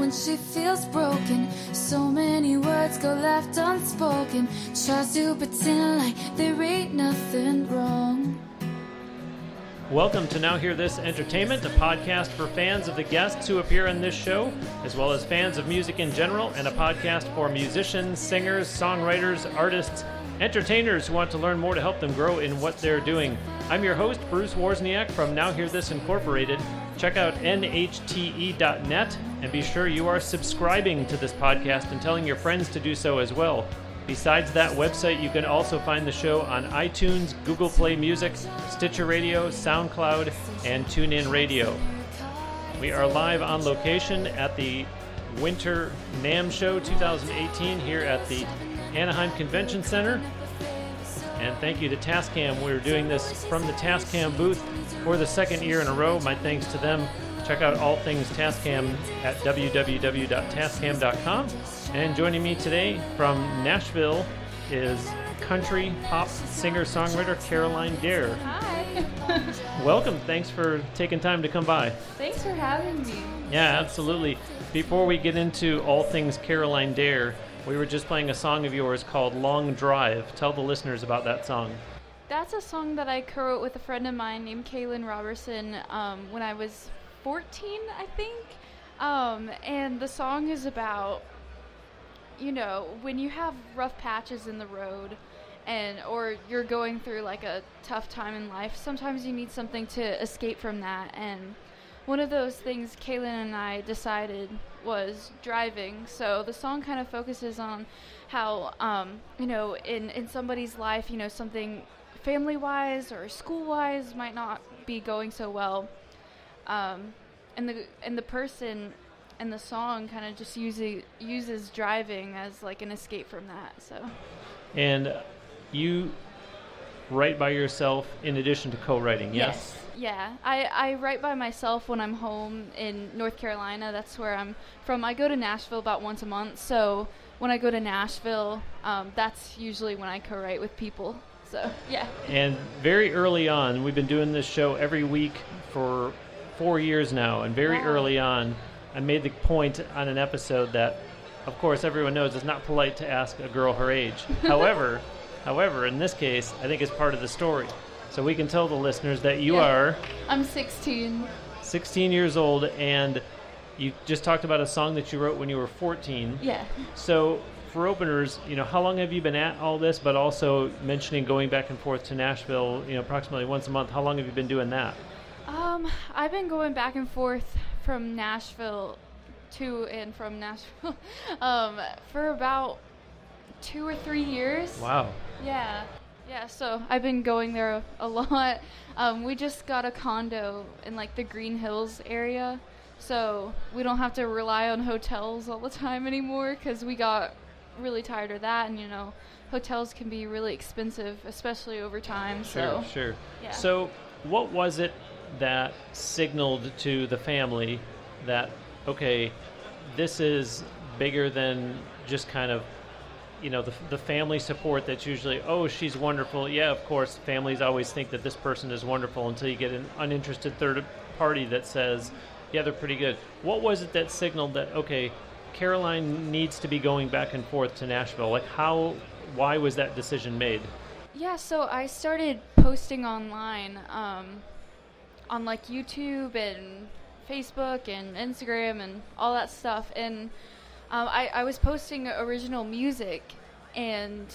when she feels broken. So many words go left unspoken. Tries to pretend like there ain't nothing wrong. Welcome to Now Hear This Entertainment, a podcast for fans of the guests who appear in this show, as well as fans of music in general, and a podcast for musicians, singers, songwriters, artists, entertainers who want to learn more to help them grow in what they're doing. I'm your host, Bruce Wozniak from Now Hear This Incorporated. Check out nhte.net and be sure you are subscribing to this podcast and telling your friends to do so as well. Besides that website, you can also find the show on iTunes, Google Play Music, Stitcher Radio, SoundCloud, and TuneIn Radio. We are live on location at the Winter NAMM Show 2018 here at the Anaheim Convention Center. And thank you to Tascam. We're doing this from the Tascam booth for the second year in a row. My thanks to them. Check out all things Tascam at www.tascam.com. And joining me today from Nashville is country pop singer songwriter Caroline Dare. Hi. Welcome. Thanks for taking time to come by. Thanks for having me. Yeah, absolutely. Before we get into all things Caroline Dare, we were just playing a song of yours called Long Drive. Tell the listeners about that song. That's a song that I co-wrote with a friend of mine named Kaylin Robertson um, when I was 14, I think. Um, and the song is about, you know, when you have rough patches in the road, and or you're going through like a tough time in life. Sometimes you need something to escape from that, and one of those things Kaylin and I decided was driving. So the song kind of focuses on how, um, you know, in in somebody's life, you know, something family-wise or school-wise might not be going so well um, and the and the person and the song kind of just uses uses driving as like an escape from that. So And you write by yourself in addition to co-writing, yes? Yeah, I, I write by myself when I'm home in North Carolina. That's where I'm from. I go to Nashville about once a month. So when I go to Nashville, um, that's usually when I co-write with people. So yeah. And very early on, we've been doing this show every week for four years now, and very Wow. early on, I made the point on an episode that, of course, everyone knows it's not polite to ask a girl her age. however, however, in this case, I think it's part of the story. So we can tell the listeners that you Yeah. are I'm 16. 16 years old, and you just talked about a song that you wrote when you were 14. Yeah. So, for openers, you know, how long have you been at all this? But also mentioning going back and forth to Nashville, you know, approximately once a month. How long have you been doing that? Um, I've been going back and forth from Nashville to and from Nashville um, for about two or three years. Wow. Yeah, yeah. So I've been going there a, lot. Um, we just got a condo in like the Green Hills area, so we don't have to rely on hotels all the time anymore because we got really tired of that. And you know, hotels can be really expensive, especially over time. Sure, so sure. yeah. So, what was it that signaled to the family that, okay, this is bigger than just kind of, you know, the, the family support that's usually, oh, she's wonderful. Yeah, of course, families always think that this person is wonderful until you get an uninterested third party that says, yeah, they're pretty good. What was it that signaled that, okay, Caroline needs to be going back and forth to Nashville? Like, how, why was that decision made? Yeah, so I started posting online um, on like YouTube and Facebook and Instagram and all that stuff. And um, I, I was posting original music, and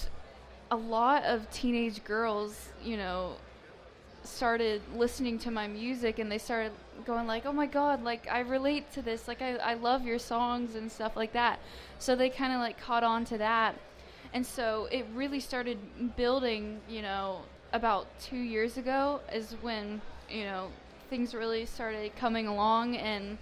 a lot of teenage girls, you know, started listening to my music and they started going like oh my god like i relate to this. Like i, I love your songs and stuff like that. So they kind of like caught on to that. And so it really started building you know about two years ago is when you know things really started coming along and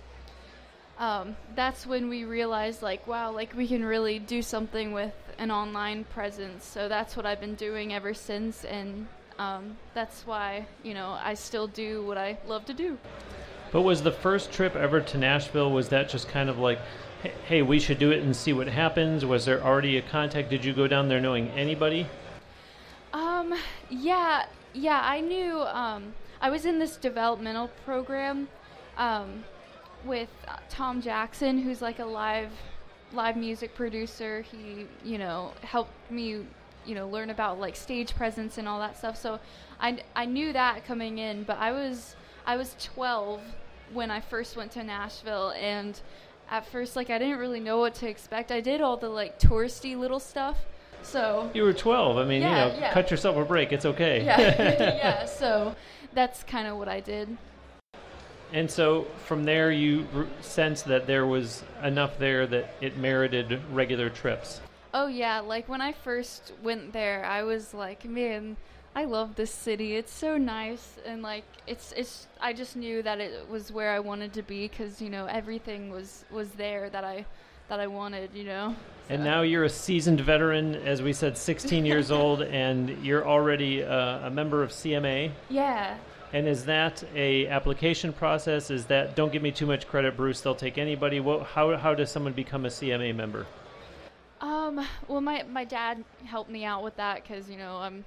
um, that's when we realized like wow like we can really do something with an online presence so that's what i've been doing ever since and um, that's why you know i still do what i love to do But was the first trip ever to Nashville, was that just kind of like, hey, hey, we should do it and see what happens? Was there already a contact? Did you go down there knowing anybody? Um, yeah, yeah, I knew, um, I was in this developmental program, um, with uh, Tom Jackson, who's like a live live music producer. He, you know, helped me, you know, learn about like stage presence and all that stuff. So I, I knew that coming in, but I was I was 12 when I first went to Nashville and at first like I didn't really know what to expect. I did all the like touristy little stuff. So You were 12. I mean, Yeah, you know, yeah. cut yourself a break. It's okay. yeah, yeah. So that's kind of what I did. And so from there, you r- sensed that there was enough there that it merited regular trips. Oh yeah, like when I first went there, I was like, man, I love this city. It's so nice, and like it's it's. I just knew that it was where I wanted to be because you know everything was was there that I that I wanted. You know. And now you're a seasoned veteran, as we said, 16 years old, and you're already uh, a member of CMA. Yeah. And is that a application process? Is that don't give me too much credit, Bruce? They'll take anybody. What, how how does someone become a CMA member? Um. Well, my my dad helped me out with that because you know I'm.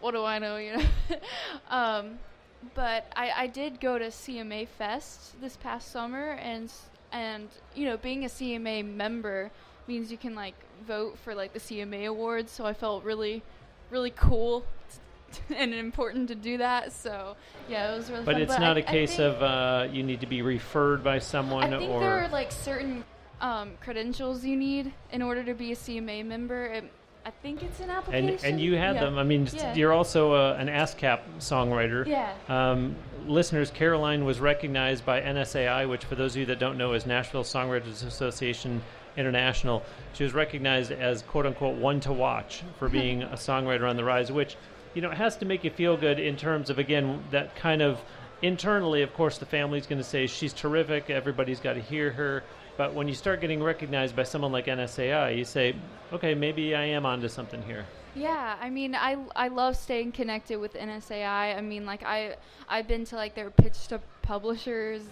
What do I know? You know. um, but I I did go to CMA Fest this past summer and and you know being a CMA member means you can like vote for like the CMA awards. So I felt really really cool. And important to do that, so yeah, it was really. But fun. it's I- not a I case think- of uh, you need to be referred by someone I think or. there are like certain um, credentials you need in order to be a CMA member. It, I think it's an application. and and you had Yeah. them. I mean, Yeah. you're also uh, an ASCAP songwriter. Yeah. Um, listeners, Caroline was recognized by NSAI, which, for those of you that don't know, is Nashville Songwriters Association International. She was recognized as "quote unquote" one to watch for being a songwriter on the rise, which you know has to make you feel good in terms of again that kind of internally. Of course, the family's going to say she's terrific. Everybody's got to hear her. But when you start getting recognized by someone like NSAI, you say, okay, maybe I am onto something here. Yeah, I mean, I, I love staying connected with NSAI. I mean, like I I've been to like their pitch to publishers,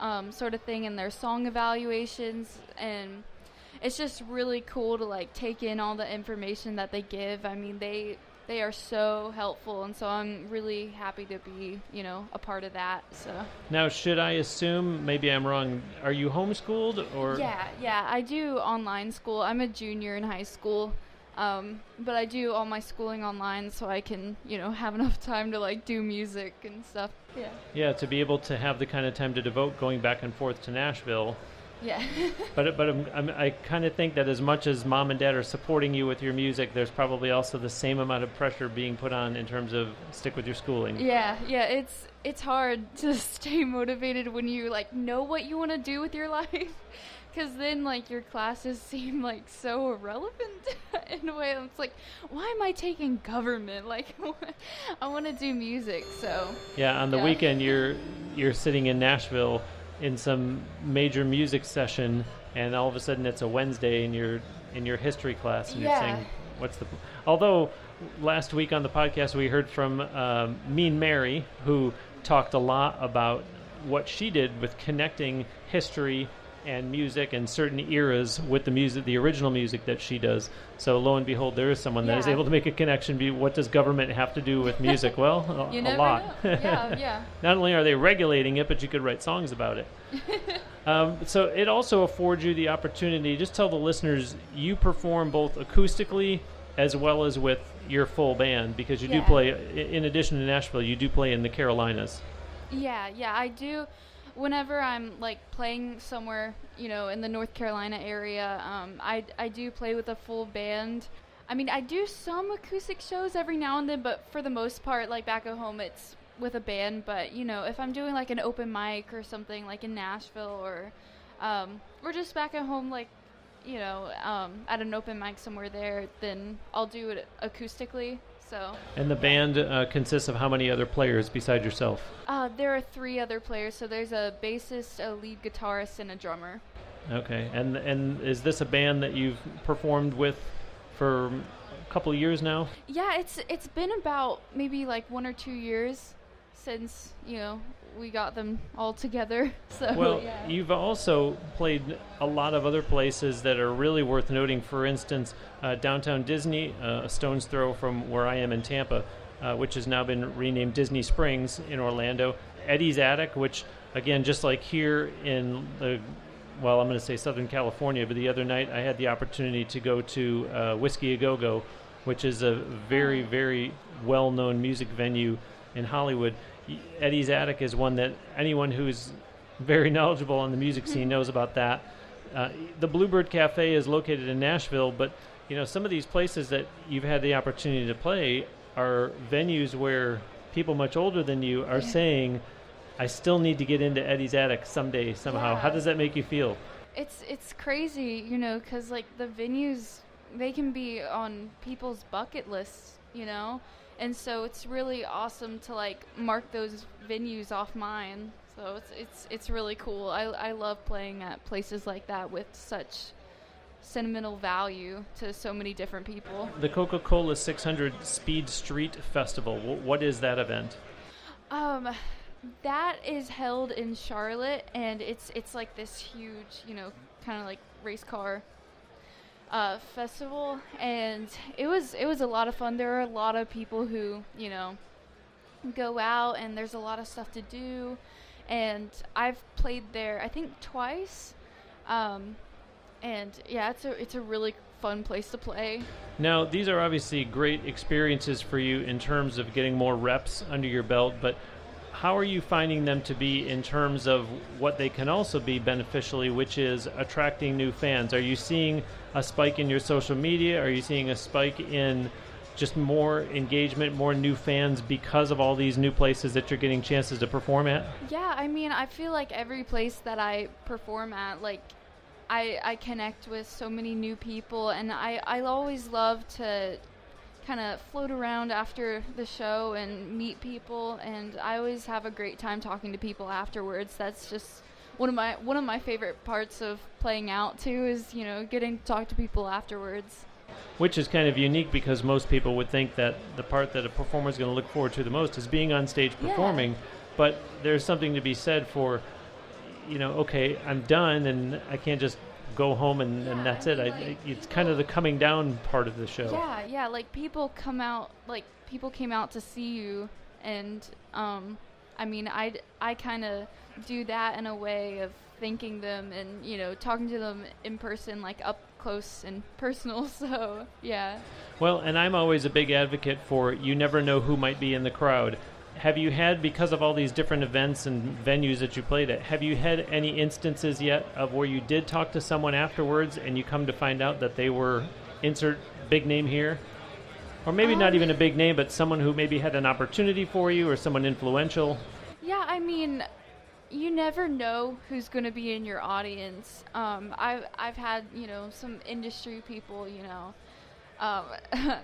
um, sort of thing, and their song evaluations, and it's just really cool to like take in all the information that they give. I mean, they they are so helpful, and so I'm really happy to be you know a part of that. So. Now, should I assume, maybe I'm wrong, are you homeschooled or? Yeah, yeah, I do online school. I'm a junior in high school, um, but I do all my schooling online so I can, you know, have enough time to like do music and stuff. Yeah. Yeah, to be able to have the kind of time to devote going back and forth to Nashville. Yeah. But but I'm, I'm, I kind of think that as much as mom and dad are supporting you with your music, there's probably also the same amount of pressure being put on in terms of stick with your schooling. yeah, yeah, it's it's hard to stay motivated when you like know what you want to do with your life. Cause then like your classes seem like so irrelevant in a way. It's like, why am I taking government? Like, I want to do music. So Yeah, on the Yeah. weekend you're you're sitting in Nashville in some major music session, and all of a sudden it's a Wednesday, in you're in your history class, and you're saying, "What's the?" Although last week on the podcast we heard from um, Mean Mary, who talked a lot about what she did with connecting history and music and certain eras with the music, the original music that she does. So lo and behold, there is someone that is Yeah. able to make a connection. Be what does government have to do with music? Well, a, you a lot. know. Yeah, yeah. Not only are they regulating it, but you could write songs about it. um, so it also affords you the opportunity. Just tell the listeners you perform both acoustically as well as with your full band because you do play. In addition to Nashville, you do play in the Carolinas. Yeah, yeah, I do. Whenever I'm like playing somewhere, you know, in the North Carolina area, um, I I do play with a full band. I mean, I do some acoustic shows every now and then, but for the most part, like back at home, it's with a band. But you know, if I'm doing like an open mic or something, like in Nashville, or um, or just back at home, like you know, um, at an open mic somewhere there, then I'll do it acoustically. So. And the band uh, consists of how many other players besides yourself? Uh, there are three other players. So there's a bassist, a lead guitarist, and a drummer. Okay, and and is this a band that you've performed with for a couple of years now? Yeah, it's it's been about maybe like one or two years since you know we got them all together. So Well, yeah. you've also played a lot of other places that are really worth noting. For instance, uh, downtown Disney, uh, a stone's throw from where I am in Tampa, uh, which has now been renamed Disney Springs in Orlando. Eddie's Attic, which again, just like here in the well, I'm going to say Southern California, but the other night I had the opportunity to go to uh, Whiskey A Go Go, which is a very, very well known music venue in Hollywood. Eddie's Attic is one that anyone who's very knowledgeable on the music scene knows about that. Uh, the Bluebird Cafe is located in Nashville, but you know some of these places that you've had the opportunity to play are venues where people much older than you are saying, "I still need to get into Eddie's Attic someday, somehow." Yeah. How does that make you feel? It's it's crazy, you know, because like the venues, they can be on people's bucket lists, you know, and so it's really awesome to like mark those venues off mine. So it's it's it's really cool. I I love playing at places like that with such sentimental value to so many different people. The Coca Cola 600 Speed Street Festival. Wh- what is that event? Um, that is held in Charlotte, and it's it's like this huge, you know, kind of like race car uh, festival, and it was it was a lot of fun. There are a lot of people who you know go out, and there's a lot of stuff to do, and I've played there I think twice, um, and yeah, it's a it's a really fun place to play. Now, these are obviously great experiences for you in terms of getting more reps under your belt, but how are you finding them to be in terms of what they can also be beneficially, which is attracting new fans? Are you seeing a spike in your social media? Are you seeing a spike in just more engagement, more new fans because of all these new places that you're getting chances to perform at? Yeah, I mean, I feel like every place that I perform at, like, I, I connect with so many new people, and I, I always love to kind of float around after the show and meet people, and I always have a great time talking to people afterwards. That's just one of my one of my favorite parts of playing out too is you know getting to talk to people afterwards. Which is kind of unique because most people would think that the part that a performer is going to look forward to the most is being on stage Yeah. performing. But there's something to be said for, you know, okay, I'm done and I can't just go home and, and that's I it. I, I, like, it's kind of the coming down part of the show. Yeah, yeah. Like people come out, like people came out to see you, and um, I mean, I I kind of do that in a way of thanking them and you know talking to them in person, like up close and personal. So yeah. Well, and I'm always a big advocate for you never know who might be in the crowd. Have you had, because of all these different events and venues that you played at, have you had any instances yet of where you did talk to someone afterwards and you come to find out that they were insert big name here? Or maybe not Um, even a big name, but someone who maybe had an opportunity for you or someone influential? Yeah, I mean, you never know who's going to be in your audience. Um, I've I've had you know some industry people you know um,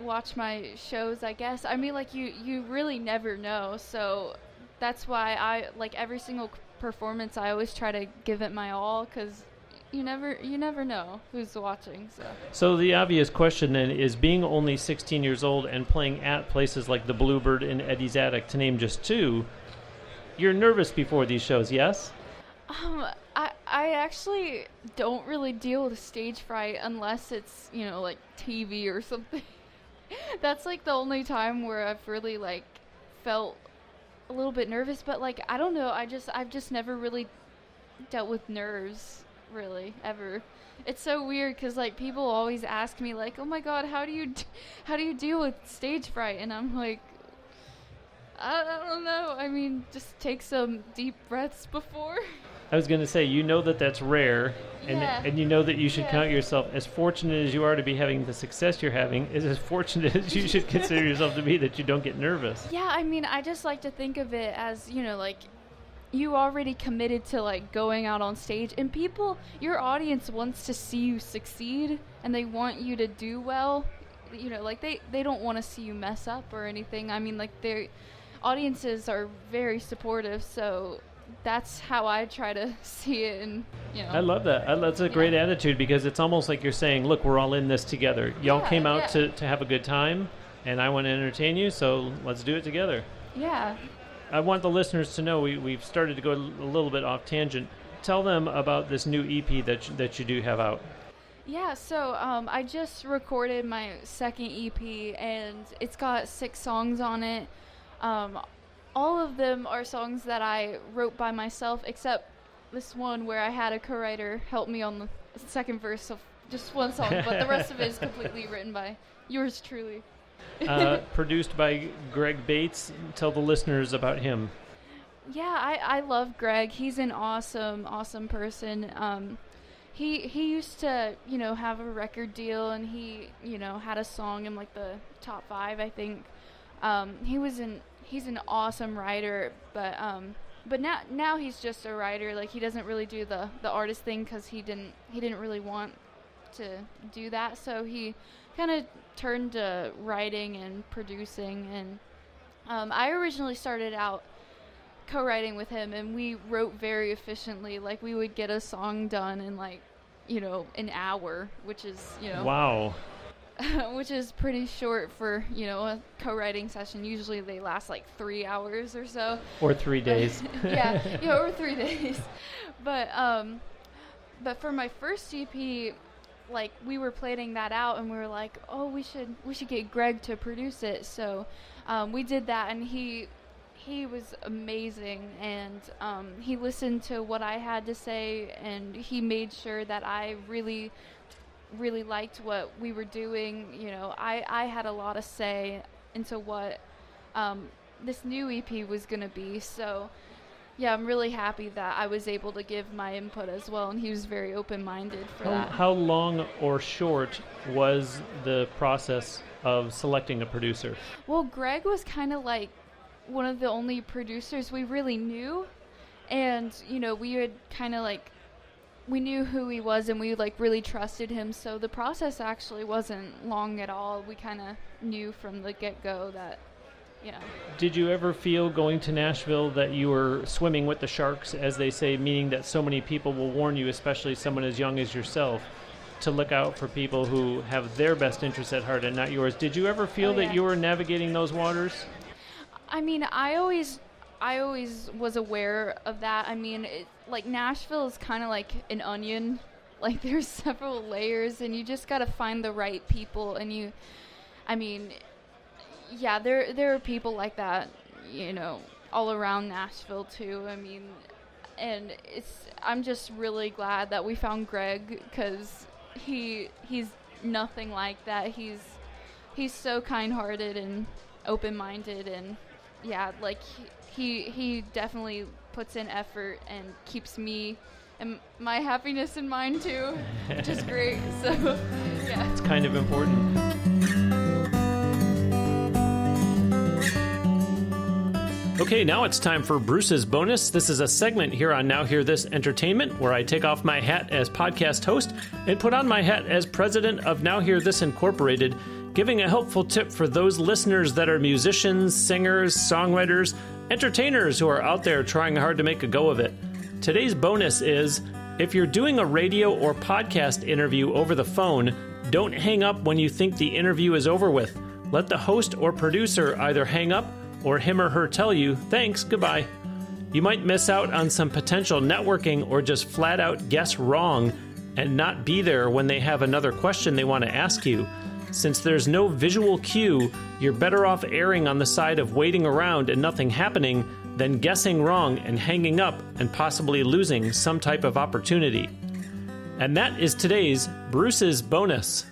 watch my shows. I guess I mean like you you really never know. So that's why I like every single performance. I always try to give it my all because you never you never know who's watching. So So the obvious question then is being only 16 years old and playing at places like the Bluebird and Eddie's Attic, to name just two, you're nervous before these shows, yes? Um, I I actually don't really deal with stage fright unless it's you know like TV or something. That's like the only time where I've really like felt a little bit nervous. But like I don't know, I just I've just never really dealt with nerves really ever. It's so weird because like people always ask me like, oh my god, how do you d- how do you deal with stage fright? And I'm like. I I don't know. I mean, just take some deep breaths before. I was going to say, you know that that's rare, and, Yeah. and you know that you should Yeah. count yourself as fortunate as you are to be having the success you're having, is as fortunate as you should consider yourself to be that you don't get nervous. Yeah, I mean, I just like to think of it as, you know, like you already committed to like going out on stage and people your audience wants to see you succeed and they want you to do well. You know, like they they don't want to see you mess up or anything. I mean, like their audiences are very supportive, so that's how I try to see it and, you know. I love that. I, that's a great Yeah. attitude because it's almost like you're saying, look, we're all in this together. Y'all Yeah, came out yeah. to, to have a good time, and I want to entertain you, so let's do it together. yeah. I want the listeners to know we, we've started to go a little bit off tangent. Tell them about this new EP that you, that you do have out. Yeah, so um, I just recorded my second EP, and it's got six songs on it. Um, all of them are songs that I wrote by myself, except this one where I had a co-writer help me on the second verse of just one song, but the rest of it is completely written by yours truly. uh, produced by Greg Bates. Tell the listeners about him. Yeah, I, I love Greg. He's an awesome, awesome person. Um, he he used to you know have a record deal, and he you know had a song in like the top five, I think. Um, he was an he's an awesome writer, but um, but now now he's just a writer. Like he doesn't really do the the artist thing because he didn't he didn't really want to do that. So he kind of turned to writing and producing. And um, I originally started out co-writing with him, and we wrote very efficiently. Like we would get a song done in like you know an hour, which is you know wow. which is pretty short for you know a co-writing session. Usually they last like three hours or so. Or three days. yeah, yeah, or three days. But um, but for my first EP, like we were planning that out, and we were like, oh, we should we should get Greg to produce it. So um, we did that, and he he was amazing, and um, he listened to what I had to say, and he made sure that I really really liked what we were doing. You know, I, I had a lot of say into what um, this new EP was going to be. So, yeah, I'm really happy that I was able to give my input as well, and he was very open minded for how, that. How long or short was the process of selecting a producer? Well, Greg was kind of like one of the only producers we really knew. And, you know, we would kind of like we knew who he was and we like really trusted him so the process actually wasn't long at all. We kind of knew from the get-go that you know. Did you ever feel going to nashville that you were swimming with the sharks as they say meaning that so many people will warn you especially someone as young as yourself to look out for people who have their best interests at heart and not yours? Did you ever feel Oh, that you were navigating those waters? I mean i always i always was aware of that. I mean it, like nashville is kind of like an onion. Like there's several layers and you just got to find the right people and you i mean yeah there there are people like that you know all around nashville too. I mean and it's i'm just really glad that we found greg because he he's nothing like that. He's he's so kind-hearted and open-minded and yeah like he he, he definitely puts in effort and keeps me and my happiness in mind too which is great. So yeah. It's kind of important. Okay, now it's time for Bruce's bonus. This is a segment here on Now Hear This Entertainment where I take off my hat as podcast host and put on my hat as president of Now Hear This Incorporated, giving a helpful tip for those listeners that are musicians, singers, songwriters, entertainers who are out there trying hard to make a go of it. Today's bonus is if you're doing a radio or podcast interview over the phone, don't hang up when you think the interview is over with. Let the host or producer either hang up or him or her tell you, thanks, goodbye. You might miss out on some potential networking or just flat out guess wrong and not be there when they have another question they want to ask you. Since there's no visual cue, you're better off erring on the side of waiting around and nothing happening than guessing wrong and hanging up and possibly losing some type of opportunity. And that is today's Bruce's bonus.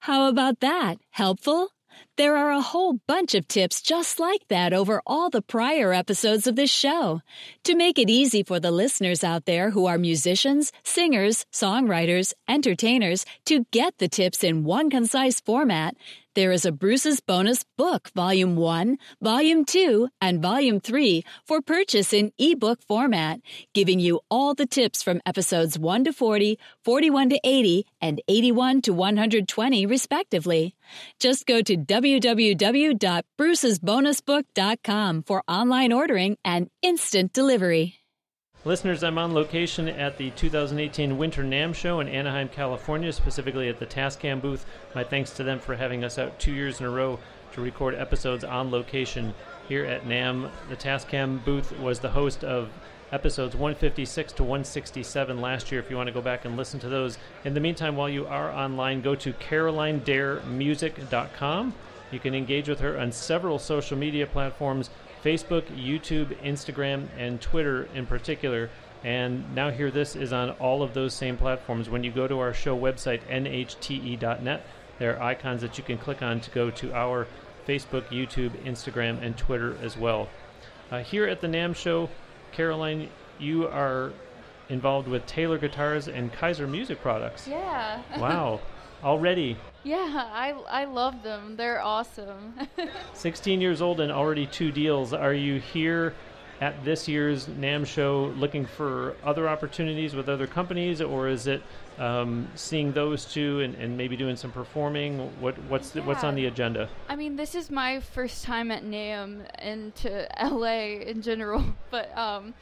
How about that? Helpful? There are a whole bunch of tips just like that over all the prior episodes of this show. To make it easy for the listeners out there who are musicians, singers, songwriters, entertainers to get the tips in one concise format, there is a Bruce's Bonus Book, Volume 1, Volume 2, and Volume 3 for purchase in ebook format, giving you all the tips from episodes 1 to 40, 41 to 80, and 81 to 120, respectively. Just go to www.brucesbonusbook.com for online ordering and instant delivery. Listeners, I'm on location at the 2018 Winter NAMM show in Anaheim, California, specifically at the Tascam booth. My thanks to them for having us out two years in a row to record episodes on location here at NAMM. The Tascam booth was the host of episodes 156 to 167 last year if you want to go back and listen to those. In the meantime, while you are online, go to carolinedaremusic.com. You can engage with her on several social media platforms Facebook, YouTube, Instagram, and Twitter in particular. And Now Hear This is on all of those same platforms. When you go to our show website, nhte.net, there are icons that you can click on to go to our Facebook, YouTube, Instagram, and Twitter as well. Uh, here at the NAMM show, Caroline, you are involved with Taylor Guitars and Kyser Music Products. Yeah. Wow. Already Yeah, I I love them. They're awesome. 16 years old and already two deals. Are you here at this year's NAMM show looking for other opportunities with other companies, or is it um, seeing those two and, and maybe doing some performing? What what's the, what's on the agenda? I mean, this is my first time at NAMM and to LA in general, but um,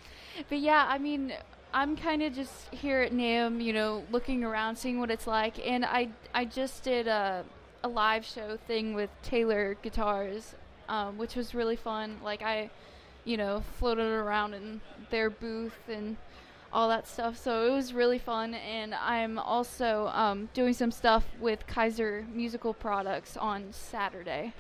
but yeah, I mean, I'm kind of just here at NAMM, you know, looking around, seeing what it's like, and I I just did a a live show thing with Taylor Guitars, um, which was really fun. Like I, you know, floated around in their booth and all that stuff. So it was really fun. And I'm also um, doing some stuff with Kyser Musical Products on Saturday.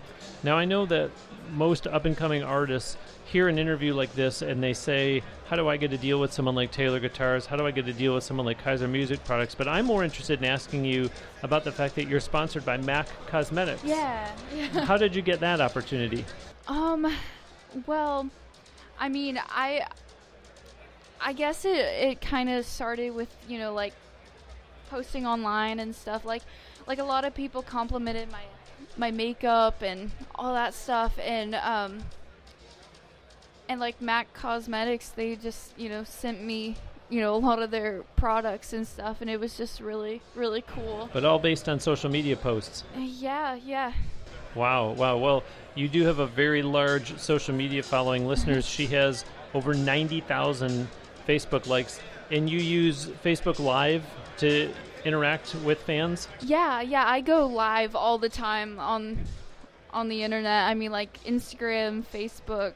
Now I know that most up and coming artists hear an interview like this and they say, "How do I get to deal with someone like Taylor Guitars? How do I get to deal with someone like Kyser Music Products?" But I'm more interested in asking you about the fact that you're sponsored by Mac Cosmetics. Yeah. How did you get that opportunity? Um, well, I mean, I, I guess it it kind of started with you know like posting online and stuff. Like, like a lot of people complimented my my makeup and all that stuff, and um, and like MAC Cosmetics, they just you know sent me you know a lot of their products and stuff, and it was just really really cool. But all based on social media posts. Yeah, yeah. Wow, wow. Well, you do have a very large social media following. Listeners, she has over 90,000 Facebook likes. And you use Facebook Live to interact with fans? Yeah, yeah, I go live all the time on on the internet. I mean like Instagram, Facebook,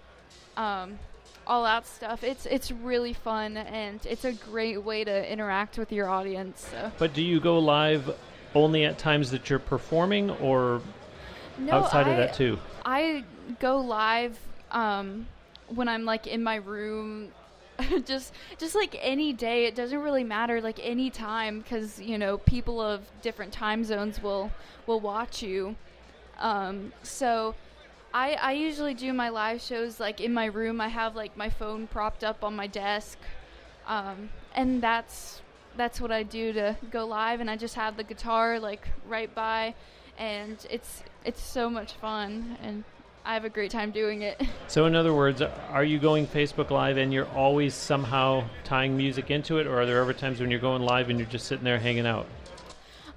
um, all that stuff. It's it's really fun and it's a great way to interact with your audience. So. But do you go live only at times that you're performing or No, outside I, of that too? I go live um, when I'm like in my room. just just like any day it doesn't really matter like any time because you know people of different time zones will will watch you. Um, so I, I usually do my live shows like in my room. I have like my phone propped up on my desk um, and that's that's what i do to go live and i just have the guitar like right by and it's it's so much fun and i have a great time doing it So, in other words, are you going Facebook Live and you're always somehow tying music into it, or are there ever times when you're going live and you're just sitting there hanging out?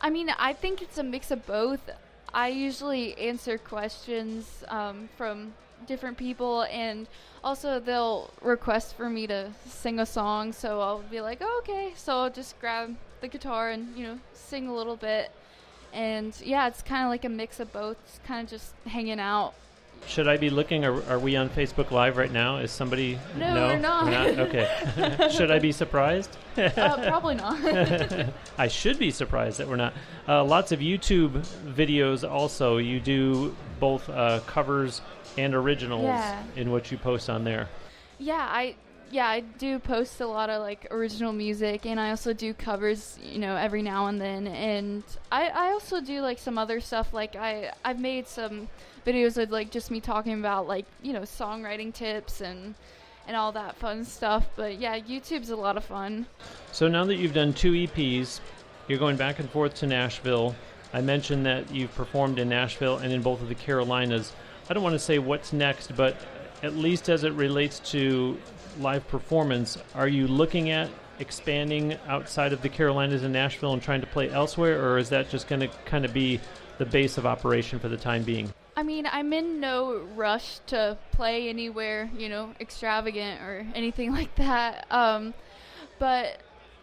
I mean, I think it's a mix of both. I usually answer questions um, from different people, and also they'll request for me to sing a song. So I'll be like, oh, okay. So I'll just grab the guitar and you know sing a little bit. And yeah, it's kind of like a mix of both. Kind of just hanging out. Should I be looking? Are, are we on Facebook Live right now? Is somebody? No, no we're not. Okay. Should I be surprised? Uh, probably not. I should be surprised that we're not. Uh, lots of YouTube videos also. You do both uh, covers and originals Yeah. in what you post on there. Yeah, I yeah, I do post a lot of like original music and I also do covers, you know, every now and then and I, I also do like some other stuff like I I've made some videos of like just me talking about like, you know, songwriting tips and and all that fun stuff. But yeah, YouTube's a lot of fun. So now that you've done two EPs, you're going back and forth to Nashville. I mentioned that you've performed in Nashville and in both of the Carolinas. I don't want to say what's next, but at least as it relates to live performance, are you looking at expanding outside of the Carolinas and Nashville and trying to play elsewhere, or is that just going to kind of be the base of operation for the time being? I mean, I'm in no rush to play anywhere, you know, extravagant or anything like that. Um, but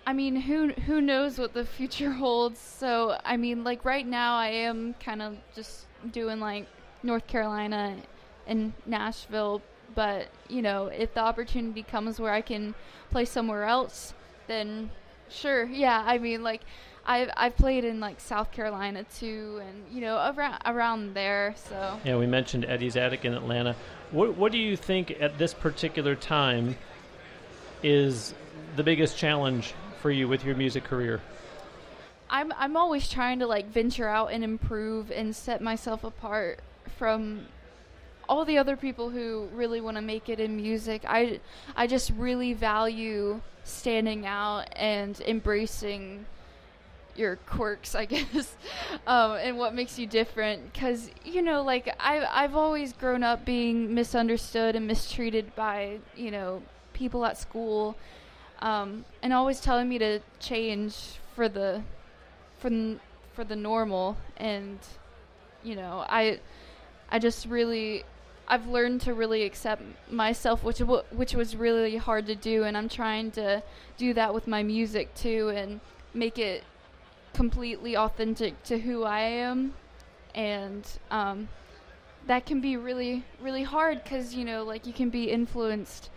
I mean, who who knows what the future holds? So I mean, like right now, I am kind of just doing like North Carolina and Nashville. But you know, if the opportunity comes where I can play somewhere else, then sure, yeah. I mean, like I've I've played in like South Carolina too, and you know around around there. So Yeah, we mentioned Eddie's Attic in Atlanta. What what do you think at this particular time is the biggest challenge for you with your music career? I'm I'm always trying to like venture out and improve and set myself apart from all the other people who really want to make it in music. I I just really value standing out and embracing your quirks, I guess, um, and what makes you different. Because you know, like I I've always grown up being misunderstood and mistreated by you know people at school, um, and always telling me to change for the for n- for the normal. And you know, I I just really I've learned to really accept myself, which w- which was really hard to do, and I'm trying to do that with my music too, and make it completely authentic to who I am, and um, that can be really really hard because you know like you can be influenced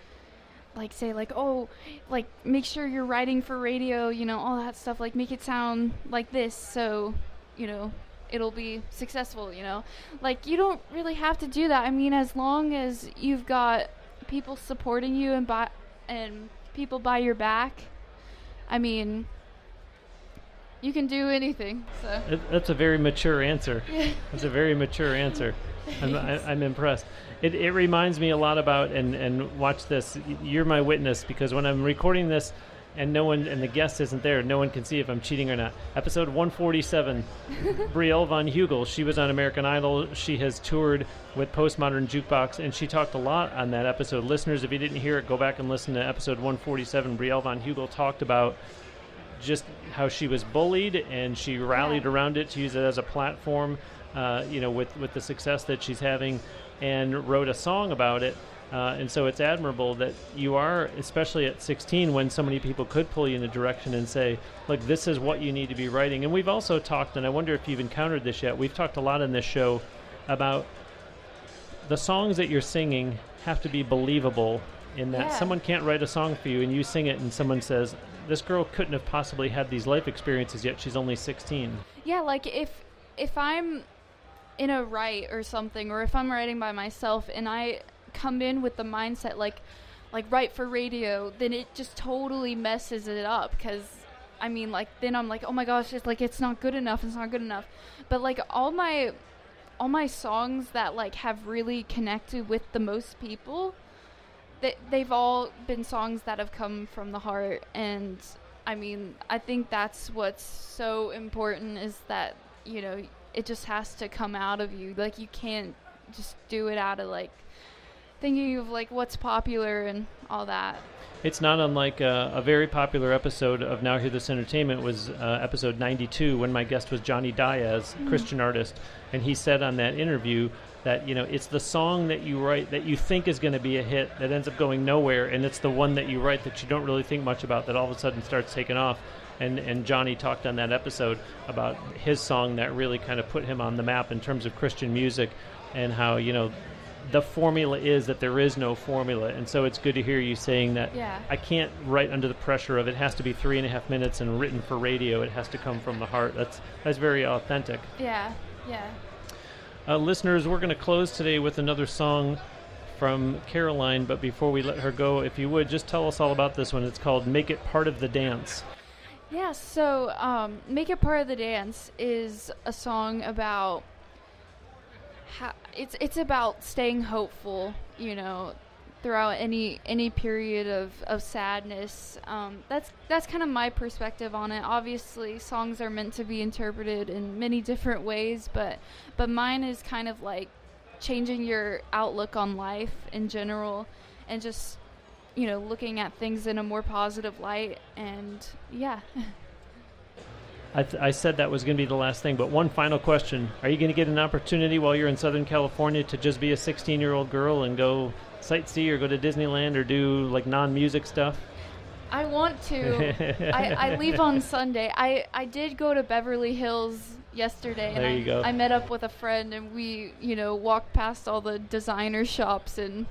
like say like oh like make sure you're writing for radio you know all that stuff like make it sound like this. So you know it'll be successful you know like you don't really have to do that i mean as long as you've got people supporting you and buy and people by your back i mean you can do anything so It, that's a very mature answer. That's a very mature answer. I'm, I, I'm impressed. It, it reminds me a lot about and and watch this. You're my witness because when I'm recording this, and no one and the guest isn't there, no one can see if I'm cheating or not. Episode 147, Brielle von Hugel. She was on American Idol. She has toured with Postmodern Jukebox, and she talked a lot on that episode. Listeners, if you didn't hear it, go back and listen to episode 147. Brielle von Hugel talked about just how she was bullied and she rallied Yeah. around it to use it as a platform, uh, you know, with, with the success that she's having and wrote a song about it. Uh, and so it's admirable that you are, especially at 16, when so many people could pull you in a direction and say, look, this is what you need to be writing. And we've also talked, and I wonder if you've encountered this yet, we've talked a lot in this show about the songs that you're singing have to be believable in that Yeah. someone can't write a song for you and you sing it and someone says this girl couldn't have possibly had these life experiences yet she's only 16 Yeah, like if if I'm in a write or something, or if I'm writing by myself and I come in with the mindset like like write for radio, then it just totally messes it up because I mean like then I'm like oh my gosh it's like it's not good enough it's not good enough, but like all my all my songs that like have really connected with the most people they, they've all been songs that have come from the heart. And i mean i think that's what's so important is that you know it just has to come out of you. Like you can't just do it out of like thinking of like what's popular and all that. It's not unlike uh, a very popular episode of now hear this entertainment was uh, episode 92 when my guest was johnny diaz christian artist and he said on that interview that you know it's the song that you write that you think is going to be a hit that ends up going nowhere and it's the one that you write that you don't really think much about that all of a sudden starts taking off. And and Johnny talked on that episode about his song that really kind of put him on the map in terms of Christian music and how you know the formula is that there is no formula and so it's good to hear you saying that Yeah. I can't write under the pressure of it has to be three and a half minutes and written for radio it has to come from the heart that's that's very authentic yeah yeah uh, listeners, we're going to close today with another song from Caroline, but before we let her go, if you would, just tell us all about this one. It's called Make It Part of the Dance. Yeah, so um, Make It Part of the Dance is a song about it's it's about staying hopeful, you know, throughout any any period of, of sadness. Um, that's that's kind of my perspective on it. Obviously, songs are meant to be interpreted in many different ways, but but mine is kind of like changing your outlook on life in general and just you know looking at things in a more positive light and yeah I, th- I said that was going to be the last thing, but one final question. Are you going to get an opportunity while you're in Southern California to just be a 16 year old girl and go sightsee or go to Disneyland or do like non music stuff? I want to. I, I leave on Sunday. I, I did go to Beverly Hills yesterday, and There I, you go. I met up with a friend, and we, you know, walked past all the designer shops and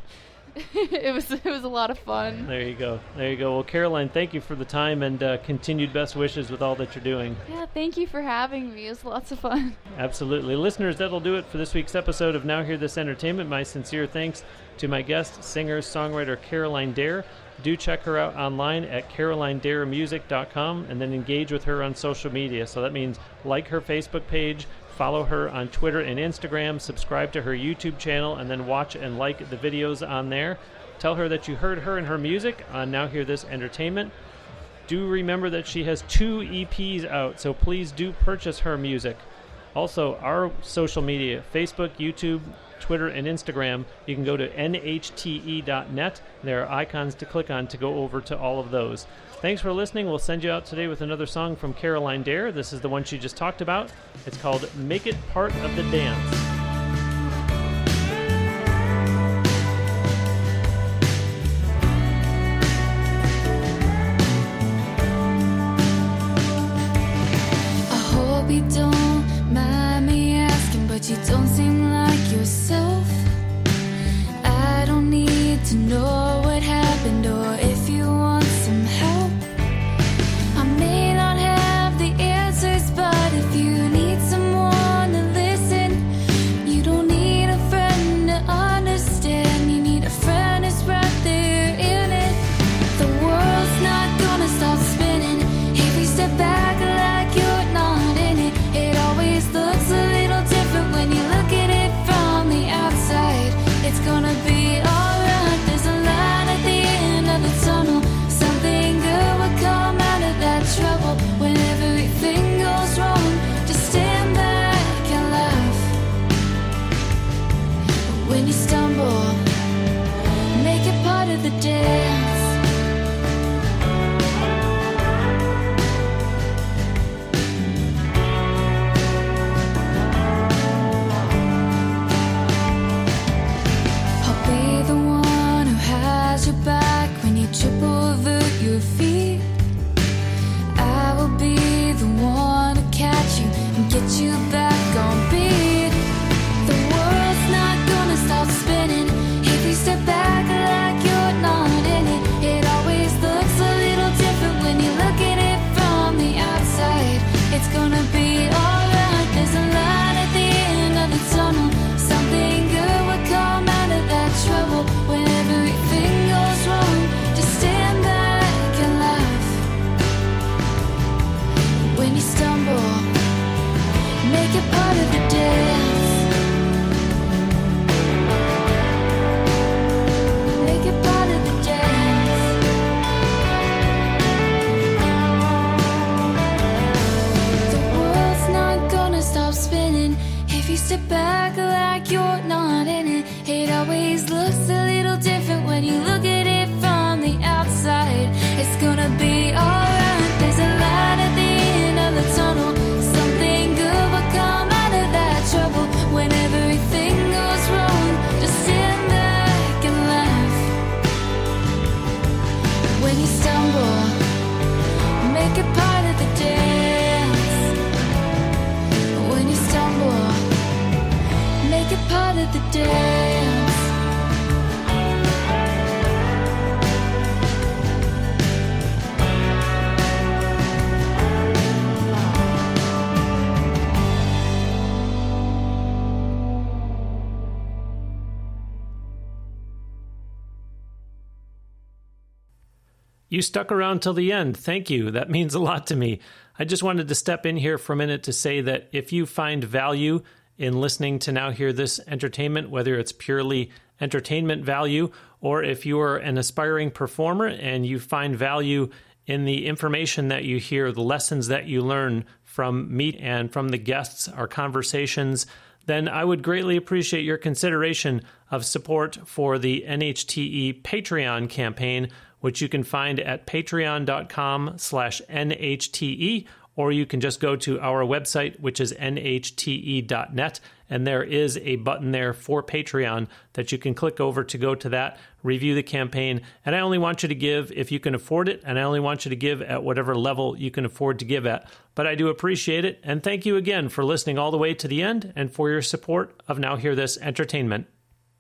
it was it was a lot of fun. There you go. There you go. Well, Caroline, thank you for the time and uh, continued best wishes with all that you're doing. Yeah, thank you for having me. It was lots of fun. Absolutely. Listeners, that'll do it for this week's episode of Now Hear This Entertainment. My sincere thanks to my guest, singer, songwriter Caroline Dare. Do check her out online at carolinedaremusic.com and then engage with her on social media. So that means like her Facebook page, follow her on Twitter and Instagram, subscribe to her YouTube channel, and then watch and like the videos on there. Tell her that you heard her and her music on Now Hear This Entertainment. Do remember that she has two EPs out, so please do purchase her music. Also, our social media Facebook, YouTube, Twitter, and Instagram. You can go to nhte.net. There are icons to click on to go over to all of those. Thanks for listening. We'll send you out today with another song from Caroline Dare. This is the one she just talked about. It's called Make It Part of the Dance. You stuck around till the end. Thank you. That means a lot to me. I just wanted to step in here for a minute to say that if you find value in listening to Now Hear This entertainment, whether it's purely entertainment value or if you are an aspiring performer and you find value in the information that you hear, the lessons that you learn from me and from the guests, our conversations, then I would greatly appreciate your consideration of support for the NHTE Patreon campaign, which you can find at patreon.com slash nhte, or you can just go to our website, which is nhte.net, and there is a button there for Patreon that you can click over to go to that, review the campaign, and I only want you to give if you can afford it, and I only want you to give at whatever level you can afford to give at. But I do appreciate it, and thank you again for listening all the way to the end and for your support of Now Hear This Entertainment.